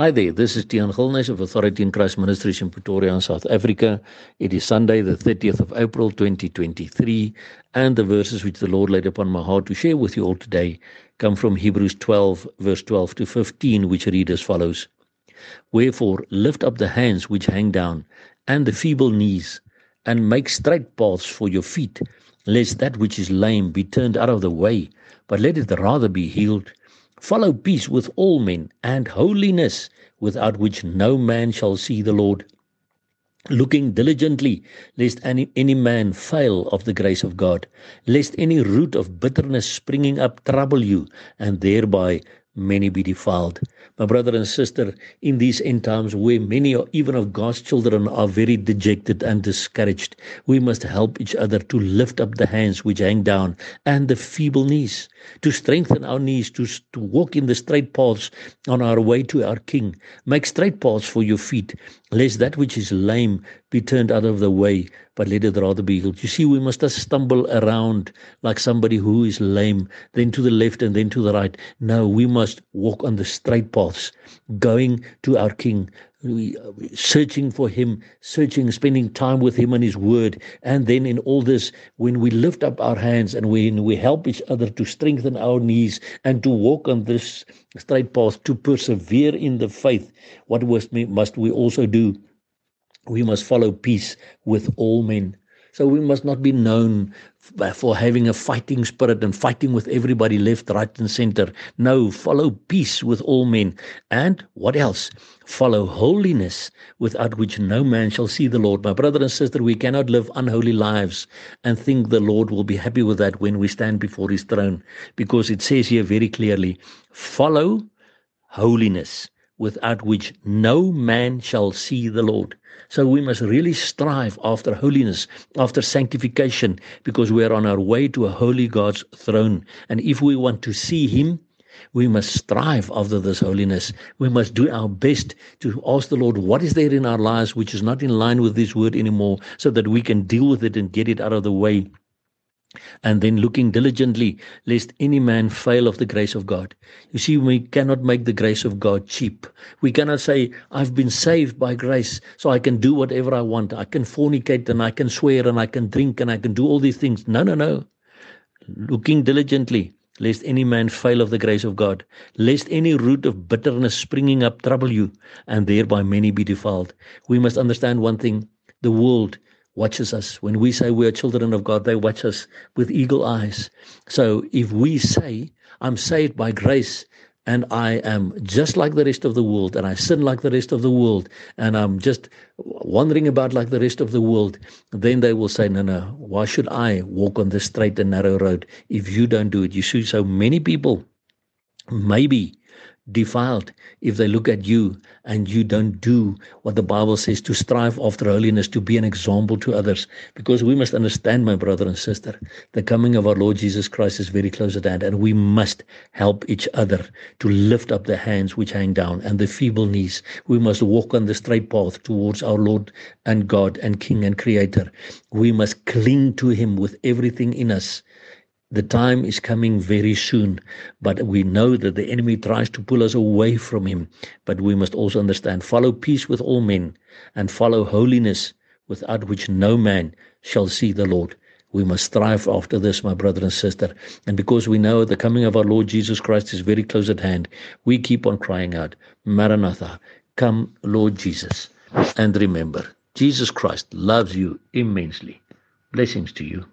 Hi there, this is Tian Gilnes of Authority in Christ Ministries in Pretoria South Africa. It is Sunday, the 30th of April 2023, and the verses which the Lord laid upon my heart to share with you all today come from Hebrews 12, verse 12 to 15, which read as follows Wherefore, lift up the hands which hang down, and the feeble knees, and make straight paths for your feet, lest that which is lame be turned out of the way, but let it rather be healed. Follow peace with all men and holiness, without which no man shall see the Lord. Looking diligently, lest any, any man fail of the grace of God, lest any root of bitterness springing up trouble you, and thereby many be defiled. My brother and sister, in these end times where many or even of God's children are very dejected and discouraged, we must help each other to lift up the hands which hang down and the feeble knees, to strengthen our knees, to, to walk in the straight paths on our way to our King. Make straight paths for your feet, lest that which is lame be turned out of the way, but let it rather be healed. You see, we must not stumble around like somebody who is lame, then to the left and then to the right. No, we must walk on the straight paths, going to our King, uh, searching for him, searching, spending time with him and his word. And then in all this, when we lift up our hands and when we help each other to strengthen our knees and to walk on this straight path, to persevere in the faith, what must we also do? We must follow peace with all men. So we must not be known for having a fighting spirit and fighting with everybody left, right, and center. No, follow peace with all men. And what else? Follow holiness, without which no man shall see the Lord. My brother and sister, we cannot live unholy lives and think the Lord will be happy with that when we stand before his throne. Because it says here very clearly follow holiness without which no man shall see the Lord. So we must really strive after holiness, after sanctification, because we are on our way to a holy God's throne. And if we want to see Him, we must strive after this holiness. We must do our best to ask the Lord, what is there in our lives which is not in line with this word anymore, so that we can deal with it and get it out of the way and then looking diligently lest any man fail of the grace of God. You see, we cannot make the grace of God cheap. We cannot say, I've been saved by grace, so I can do whatever I want. I can fornicate and I can swear and I can drink and I can do all these things. No, no, no. Looking diligently lest any man fail of the grace of God, lest any root of bitterness springing up trouble you, and thereby many be defiled. We must understand one thing the world watches us. When we say we are children of God, they watch us with eagle eyes. So if we say, I'm saved by grace and I am just like the rest of the world and I sin like the rest of the world and I'm just wandering about like the rest of the world, then they will say, No, no, why should I walk on this straight and narrow road if you don't do it? You see, so many people maybe defiled if they look at you and you don't do what the Bible says to strive after holiness, to be an example to others. Because we must understand, my brother and sister, the coming of our Lord Jesus Christ is very close at hand, and we must help each other to lift up the hands which hang down and the feeble knees. We must walk on the straight path towards our Lord and God and King and Creator. We must cling to Him with everything in us the time is coming very soon, but we know that the enemy tries to pull us away from him. But we must also understand follow peace with all men and follow holiness, without which no man shall see the Lord. We must strive after this, my brother and sister. And because we know the coming of our Lord Jesus Christ is very close at hand, we keep on crying out, Maranatha, come, Lord Jesus. And remember, Jesus Christ loves you immensely. Blessings to you.